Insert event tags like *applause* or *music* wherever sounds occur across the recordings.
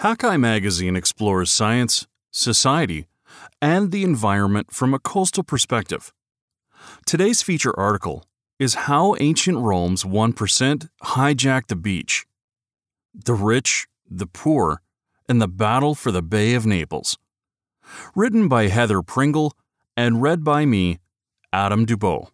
Hakai magazine explores science, society, and the environment from a coastal perspective. Today's feature article is How Ancient Rome's 1% Hijacked the Beach. The Rich, the Poor, and the Battle for the Bay of Naples. Written by Heather Pringle and read by me, Adam Dubow.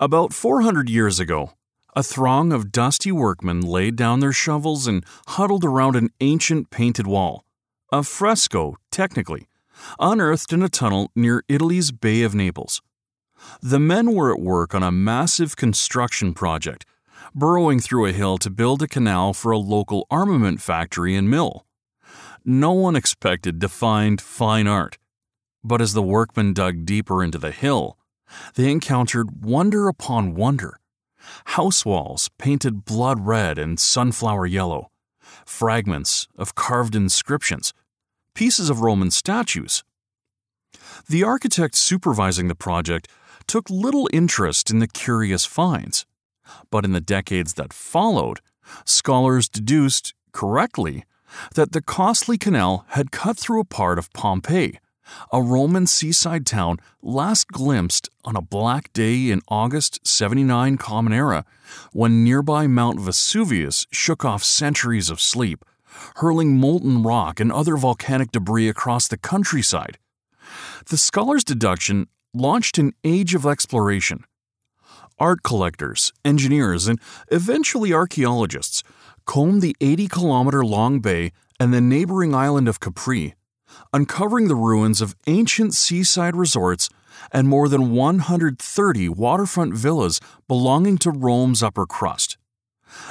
About 400 years ago, a throng of dusty workmen laid down their shovels and huddled around an ancient painted wall, a fresco, technically, unearthed in a tunnel near Italy's Bay of Naples. The men were at work on a massive construction project, burrowing through a hill to build a canal for a local armament factory and mill. No one expected to find fine art, but as the workmen dug deeper into the hill, they encountered wonder upon wonder house walls painted blood red and sunflower yellow, fragments of carved inscriptions, pieces of Roman statues. The architect supervising the project took little interest in the curious finds, but in the decades that followed, scholars deduced, correctly, that the costly canal had cut through a part of Pompeii a Roman seaside town last glimpsed on a black day in August 79 Common Era when nearby Mount Vesuvius shook off centuries of sleep, hurling molten rock and other volcanic debris across the countryside. The scholar's deduction launched an age of exploration. Art collectors, engineers, and eventually archaeologists combed the 80 kilometer long bay and the neighboring island of Capri uncovering the ruins of ancient seaside resorts and more than 130 waterfront villas belonging to Rome's upper crust.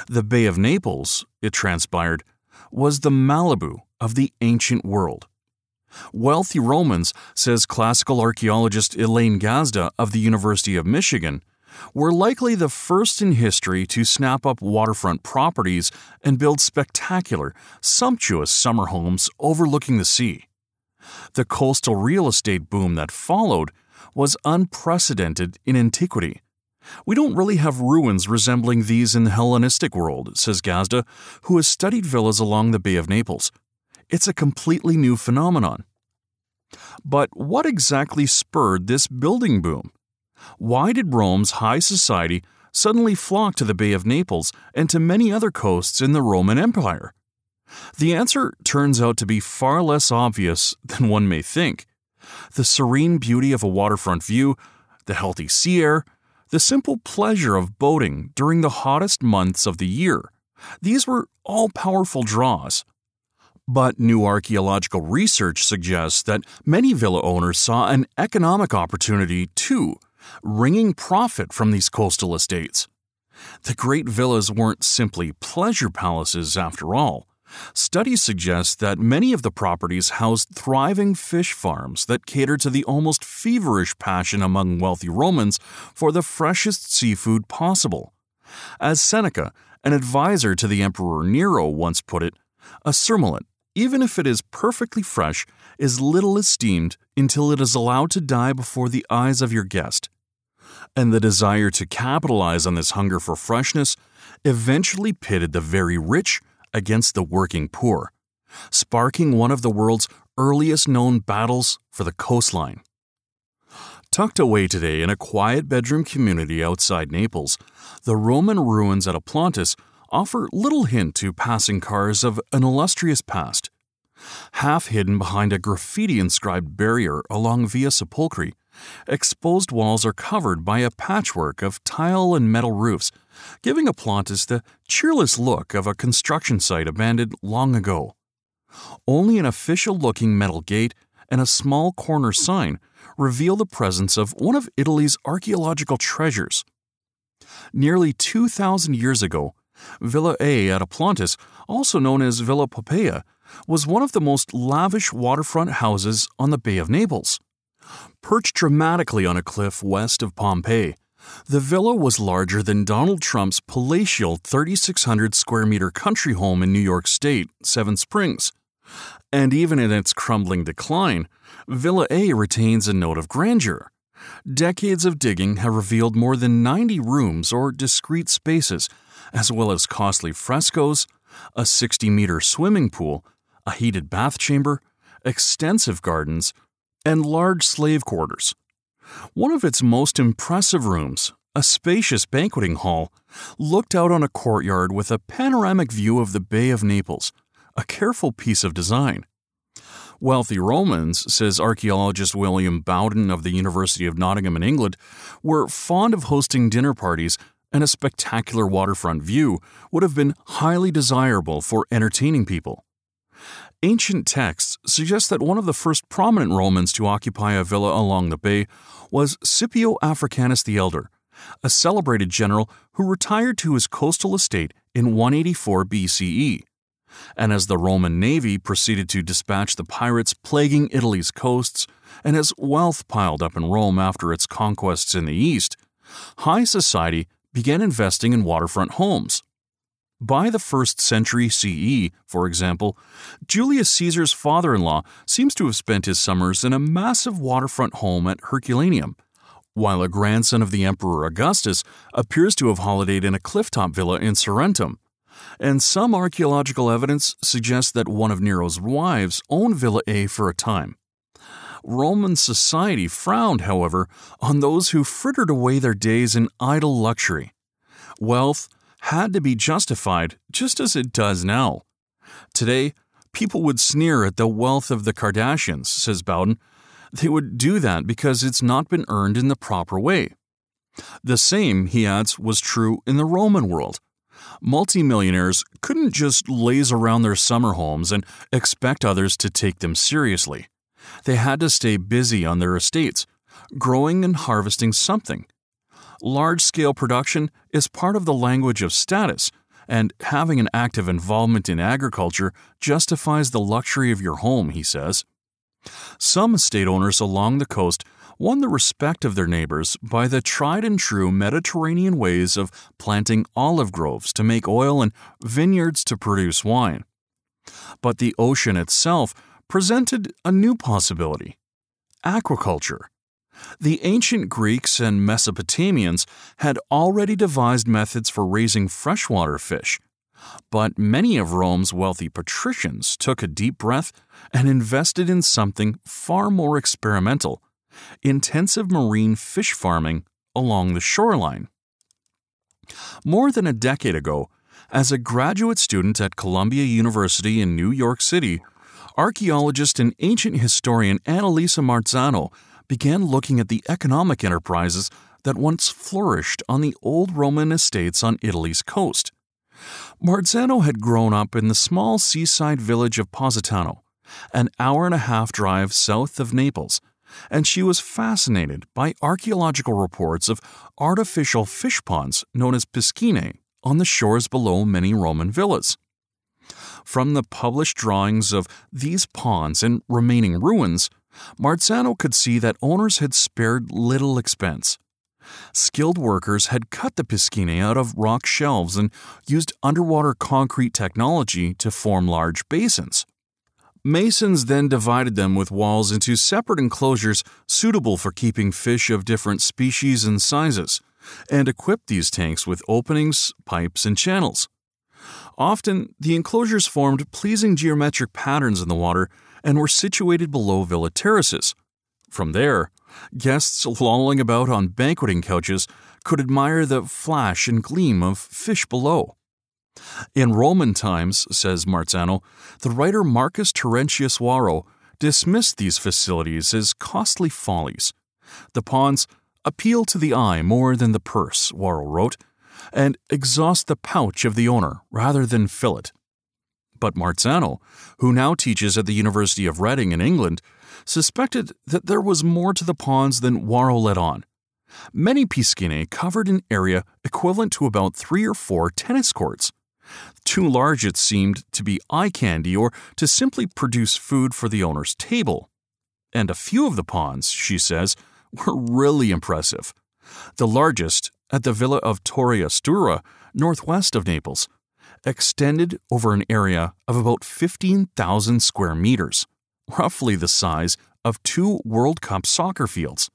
The Bay of Naples, it transpired, was the Malibu of the ancient world. Wealthy Romans, says classical archaeologist Elaine Gazda of the University of Michigan, were likely the first in history to snap up waterfront properties and build spectacular, sumptuous summer homes overlooking the sea. The coastal real estate boom that followed was unprecedented in antiquity. We don't really have ruins resembling these in the Hellenistic world, says Gazda, who has studied villas along the Bay of Naples. It's a completely new phenomenon. But what exactly spurred this building boom? Why did Rome's high society suddenly flock to the Bay of Naples and to many other coasts in the Roman Empire? The answer turns out to be far less obvious *laughs* than one may think. The serene beauty of a waterfront view, the healthy sea air, the simple pleasure of boating during the hottest months of the year, these were all powerful draws. But new archaeological research suggests that many villa owners saw an economic opportunity too, wringing profit from these coastal estates. The great villas weren't simply pleasure palaces after all. Studies suggest that many of the properties housed thriving fish farms that catered to the almost feverish passion among wealthy Romans for the freshest seafood possible. As Seneca, an advisor to the Emperor Nero, once put it, a surmullet, even if it is perfectly fresh, is little esteemed until it is allowed to die before the eyes of your guest. And the desire to capitalize on this hunger for freshness eventually pitted the very rich against the working poor, sparking one of the world's earliest known battles for the coastline. Tucked away today in a quiet bedroom community outside Naples, the Roman ruins at Oplontis offer little hint to passing cars of an illustrious past. Half hidden behind a graffiti inscribed barrier along Via Sepolcri, exposed walls are covered by a patchwork of tile and metal roofs giving Oplontis the cheerless look of a construction site abandoned long ago. Only an official looking metal gate and a small corner sign reveal the presence of one of Italy's archaeological treasures. Nearly 2,000 years ago, Villa A at Oplontis, also known as Villa Poppaea, was one of the most lavish waterfront houses on the Bay of Naples. Perched dramatically on a cliff west of Pompeii, the villa was larger than Donald Trump's palatial 3,600 square meter country home in New York State, Seven Springs. And even in its crumbling decline, Villa A retains a note of grandeur. Decades of digging have revealed more than 90 rooms or discrete spaces, as well as costly frescoes, a 60 meter swimming pool, a heated bath chamber, extensive gardens, and large slave quarters. One of its most impressive rooms, a spacious banqueting hall, looked out on a courtyard with a panoramic view of the Bay of Naples, a careful piece of design. Wealthy Romans, says archaeologist William Bowden of the University of Nottingham in England, were fond of hosting dinner parties, and a spectacular waterfront view would have been highly desirable for entertaining people. Ancient texts suggest that one of the first prominent Romans to occupy a villa along the bay was Scipio Africanus the Elder, a celebrated general who retired to his coastal estate in 184 BCE. And as the Roman navy proceeded to dispatch the pirates plaguing Italy's coasts, and as wealth piled up in Rome after its conquests in the east, high society began investing in waterfront homes. By the 1st century CE, for example, Julius Caesar's father in law seems to have spent his summers in a massive waterfront home at Herculaneum, while a grandson of the Emperor Augustus appears to have holidayed in a clifftop villa in Sorrentum. And some archaeological evidence suggests that one of Nero's wives owned Villa A for a time. Roman society frowned, however, on those who frittered away their days in idle luxury. Wealth, had to be justified just as it does now. Today, people would sneer at the wealth of the Kardashians, says Bowden. They would do that because it's not been earned in the proper way. The same, he adds, was true in the Roman world. Multimillionaires couldn't just laze around their summer homes and expect others to take them seriously. They had to stay busy on their estates, growing and harvesting something large scale production is part of the language of status, and having an active involvement in agriculture justifies the luxury of your home, he says. Some estate owners along the coast won the respect of their neighbors by the tried and true Mediterranean ways of planting olive groves to make oil and vineyards to produce wine. But the ocean itself presented a new possibility aquaculture. The ancient Greeks and Mesopotamians had already devised methods for raising freshwater fish, but many of Rome's wealthy patricians took a deep breath and invested in something far more experimental intensive marine fish farming along the shoreline. More than a decade ago, as a graduate student at Columbia University in New York City, archaeologist and ancient historian Annalisa Marzano began looking at the economic enterprises that once flourished on the old Roman estates on Italy's coast. Marzano had grown up in the small seaside village of Positano, an hour and a half drive south of Naples, and she was fascinated by archaeological reports of artificial fish ponds known as piscine on the shores below many Roman villas. From the published drawings of these ponds and remaining ruins, Marzano could see that owners had spared little expense. Skilled workers had cut the piscine out of rock shelves and used underwater concrete technology to form large basins. Masons then divided them with walls into separate enclosures suitable for keeping fish of different species and sizes, and equipped these tanks with openings, pipes, and channels. Often, the enclosures formed pleasing geometric patterns in the water and were situated below villa terraces. From there, guests lolling about on banqueting couches could admire the flash and gleam of fish below. In Roman times, says Marzano, the writer Marcus Terentius Varro dismissed these facilities as costly follies. The ponds appeal to the eye more than the purse, Varro wrote, and exhaust the pouch of the owner rather than fill it. But Marzano, who now teaches at the University of Reading in England, suspected that there was more to the ponds than Varro let on. Many piscine covered an area equivalent to about three or four tennis courts. Too large, it seemed, to be eye candy or to simply produce food for the owner's table. And a few of the ponds, she says, were really impressive. The largest, at the villa of Torre Astura, northwest of Naples, extended over an area of about 15,000 square meters, roughly the size of two World Cup soccer fields.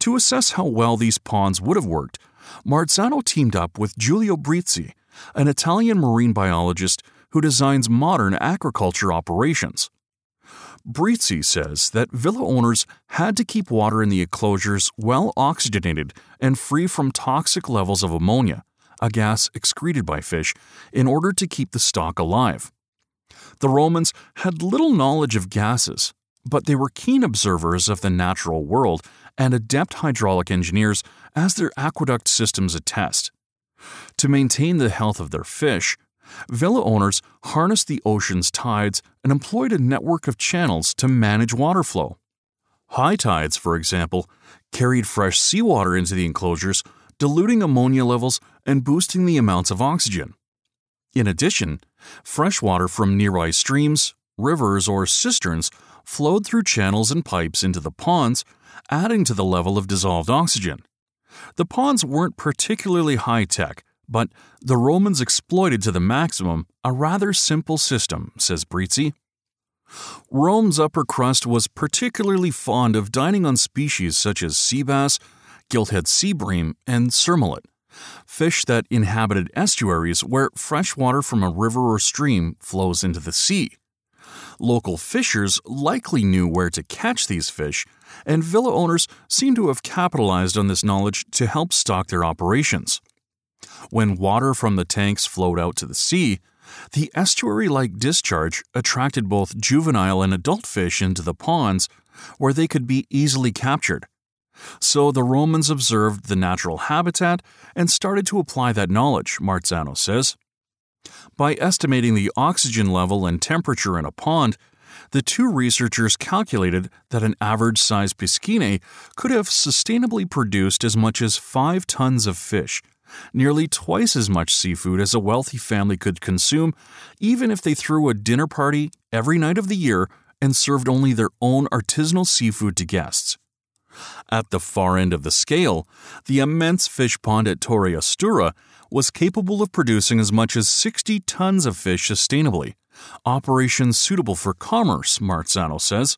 To assess how well these ponds would have worked, Marzano teamed up with Giulio Brizzi, an Italian marine biologist who designs modern aquaculture operations. Brizzi says that villa owners had to keep water in the enclosures well oxygenated and free from toxic levels of ammonia, a gas excreted by fish, in order to keep the stock alive. The Romans had little knowledge of gases, but they were keen observers of the natural world and adept hydraulic engineers, as their aqueduct systems attest. To maintain the health of their fish, villa owners harnessed the ocean's tides and employed a network of channels to manage water flow. High tides, for example, carried fresh seawater into the enclosures, diluting ammonia levels and boosting the amounts of oxygen. In addition, fresh water from nearby streams, rivers, or cisterns flowed through channels and pipes into the ponds, adding to the level of dissolved oxygen. The ponds weren't particularly high tech, but the Romans exploited to the maximum a rather simple system, says Brizzi. Rome's upper crust was particularly fond of dining on species such as sea bass, gilthead sea bream, and surmullet, fish that inhabited estuaries where fresh water from a river or stream flows into the sea. Local fishers likely knew where to catch these fish, and villa owners seem to have capitalized on this knowledge to help stock their operations. When water from the tanks flowed out to the sea, the estuary like discharge attracted both juvenile and adult fish into the ponds where they could be easily captured. So the Romans observed the natural habitat and started to apply that knowledge, Marzano says. By estimating the oxygen level and temperature in a pond, the two researchers calculated that an average sized piscine could have sustainably produced as much as 5 tons of fish, nearly twice as much seafood as a wealthy family could consume, even if they threw a dinner party every night of the year and served only their own artisanal seafood to guests. At the far end of the scale, the immense fish pond at Torre Astura was capable of producing as much as 60 tons of fish sustainably, operations suitable for commerce, Marzano says.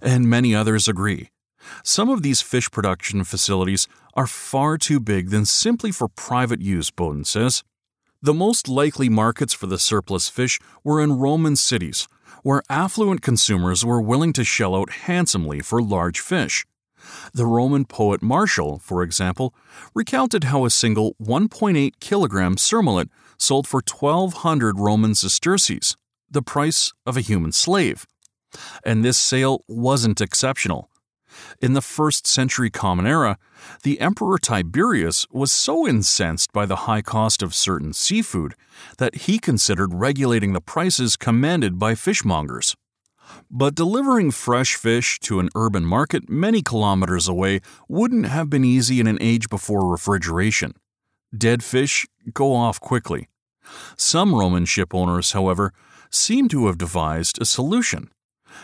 And many others agree. Some of these fish production facilities are far too big than simply for private use, Bowden says. The most likely markets for the surplus fish were in Roman cities, where affluent consumers were willing to shell out handsomely for large fish. The Roman poet Martial, for example, recounted how a single 1.8 kilogram surmullet sold for 1,200 Roman sesterces, the price of a human slave. And this sale wasn't exceptional. In the first century Common Era, the Emperor Tiberius was so incensed by the high cost of certain seafood that he considered regulating the prices commanded by fishmongers. But delivering fresh fish to an urban market many kilometers away wouldn't have been easy in an age before refrigeration. Dead fish go off quickly. Some Roman ship owners, however, seem to have devised a solution.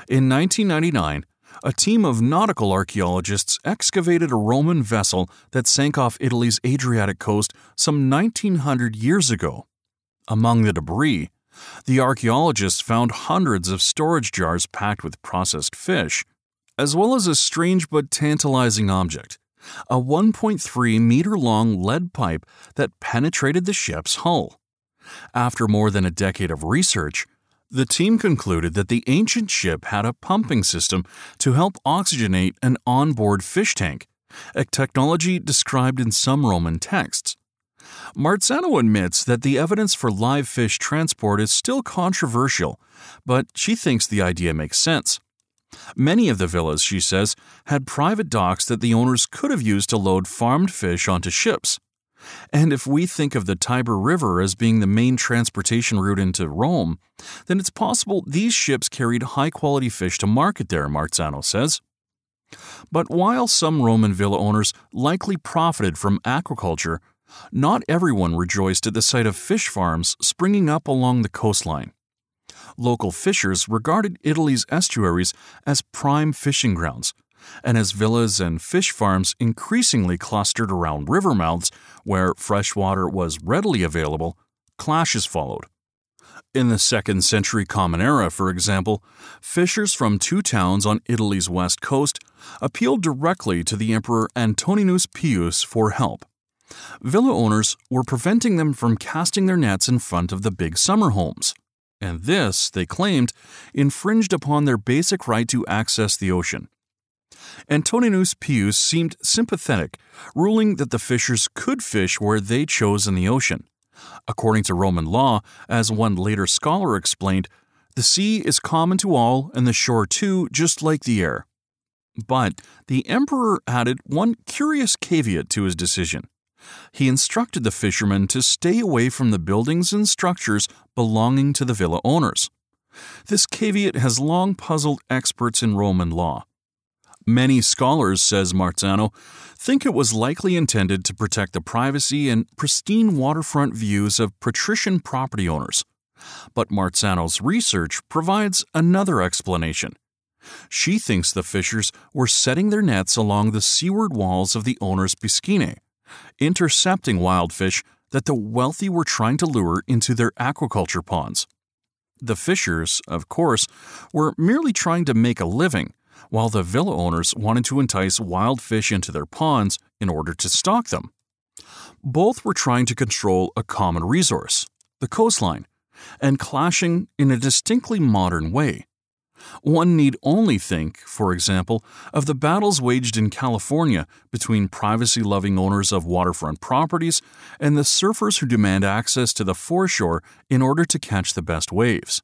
In 1999, a team of nautical archaeologists excavated a Roman vessel that sank off Italy's Adriatic coast some 1900 years ago. Among the debris, the archaeologists found hundreds of storage jars packed with processed fish, as well as a strange but tantalizing object a 1.3 meter long lead pipe that penetrated the ship's hull. After more than a decade of research, the team concluded that the ancient ship had a pumping system to help oxygenate an onboard fish tank, a technology described in some Roman texts. Marzano admits that the evidence for live fish transport is still controversial, but she thinks the idea makes sense. Many of the villas, she says, had private docks that the owners could have used to load farmed fish onto ships. And if we think of the Tiber River as being the main transportation route into Rome, then it's possible these ships carried high quality fish to market there, Marzano says. But while some Roman villa owners likely profited from aquaculture, not everyone rejoiced at the sight of fish farms springing up along the coastline. Local fishers regarded Italy's estuaries as prime fishing grounds, and as villas and fish farms increasingly clustered around river mouths where fresh water was readily available, clashes followed. In the 2nd century Common Era, for example, fishers from two towns on Italy's west coast appealed directly to the Emperor Antoninus Pius for help. Villa owners were preventing them from casting their nets in front of the big summer homes. And this, they claimed, infringed upon their basic right to access the ocean. Antoninus Pius seemed sympathetic, ruling that the fishers could fish where they chose in the ocean. According to Roman law, as one later scholar explained, the sea is common to all and the shore too, just like the air. But the emperor added one curious caveat to his decision. He instructed the fishermen to stay away from the buildings and structures belonging to the villa owners. This caveat has long puzzled experts in Roman law. Many scholars, says Marzano, think it was likely intended to protect the privacy and pristine waterfront views of patrician property owners. But Marzano's research provides another explanation. She thinks the fishers were setting their nets along the seaward walls of the owner's piscine, intercepting wild fish that the wealthy were trying to lure into their aquaculture ponds. The fishers, of course, were merely trying to make a living, while the villa owners wanted to entice wild fish into their ponds in order to stock them. Both were trying to control a common resource, the coastline, and clashing in a distinctly modern way. One need only think, for example, of the battles waged in California between privacy loving owners of waterfront properties and the surfers who demand access to the foreshore in order to catch the best waves.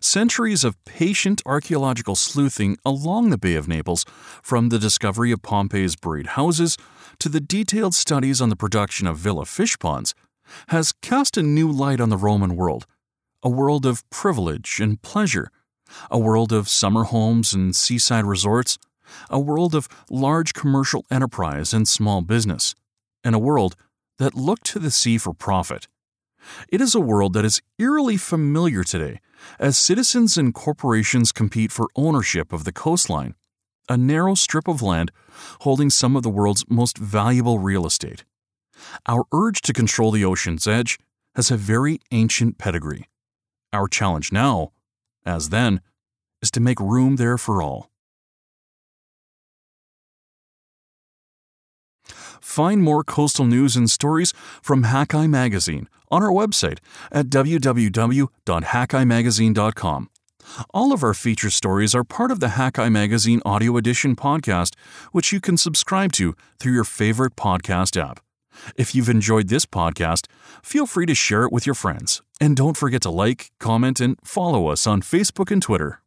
Centuries of patient archaeological sleuthing along the Bay of Naples, from the discovery of Pompeii's buried houses to the detailed studies on the production of villa fish ponds, has cast a new light on the Roman world, a world of privilege and pleasure a world of summer homes and seaside resorts, a world of large commercial enterprise and small business, and a world that looked to the sea for profit. It is a world that is eerily familiar today as citizens and corporations compete for ownership of the coastline, a narrow strip of land holding some of the world's most valuable real estate. Our urge to control the ocean's edge has a very ancient pedigree. Our challenge now as then, is to make room there for all. Find more coastal news and stories from Hakai Magazine on our website at www.hakaimagazine.com. All of our feature stories are part of the Hakai Magazine Audio Edition podcast, which you can subscribe to through your favorite podcast app. If you've enjoyed this podcast, feel free to share it with your friends. And don't forget to like, comment, and follow us on Facebook and Twitter.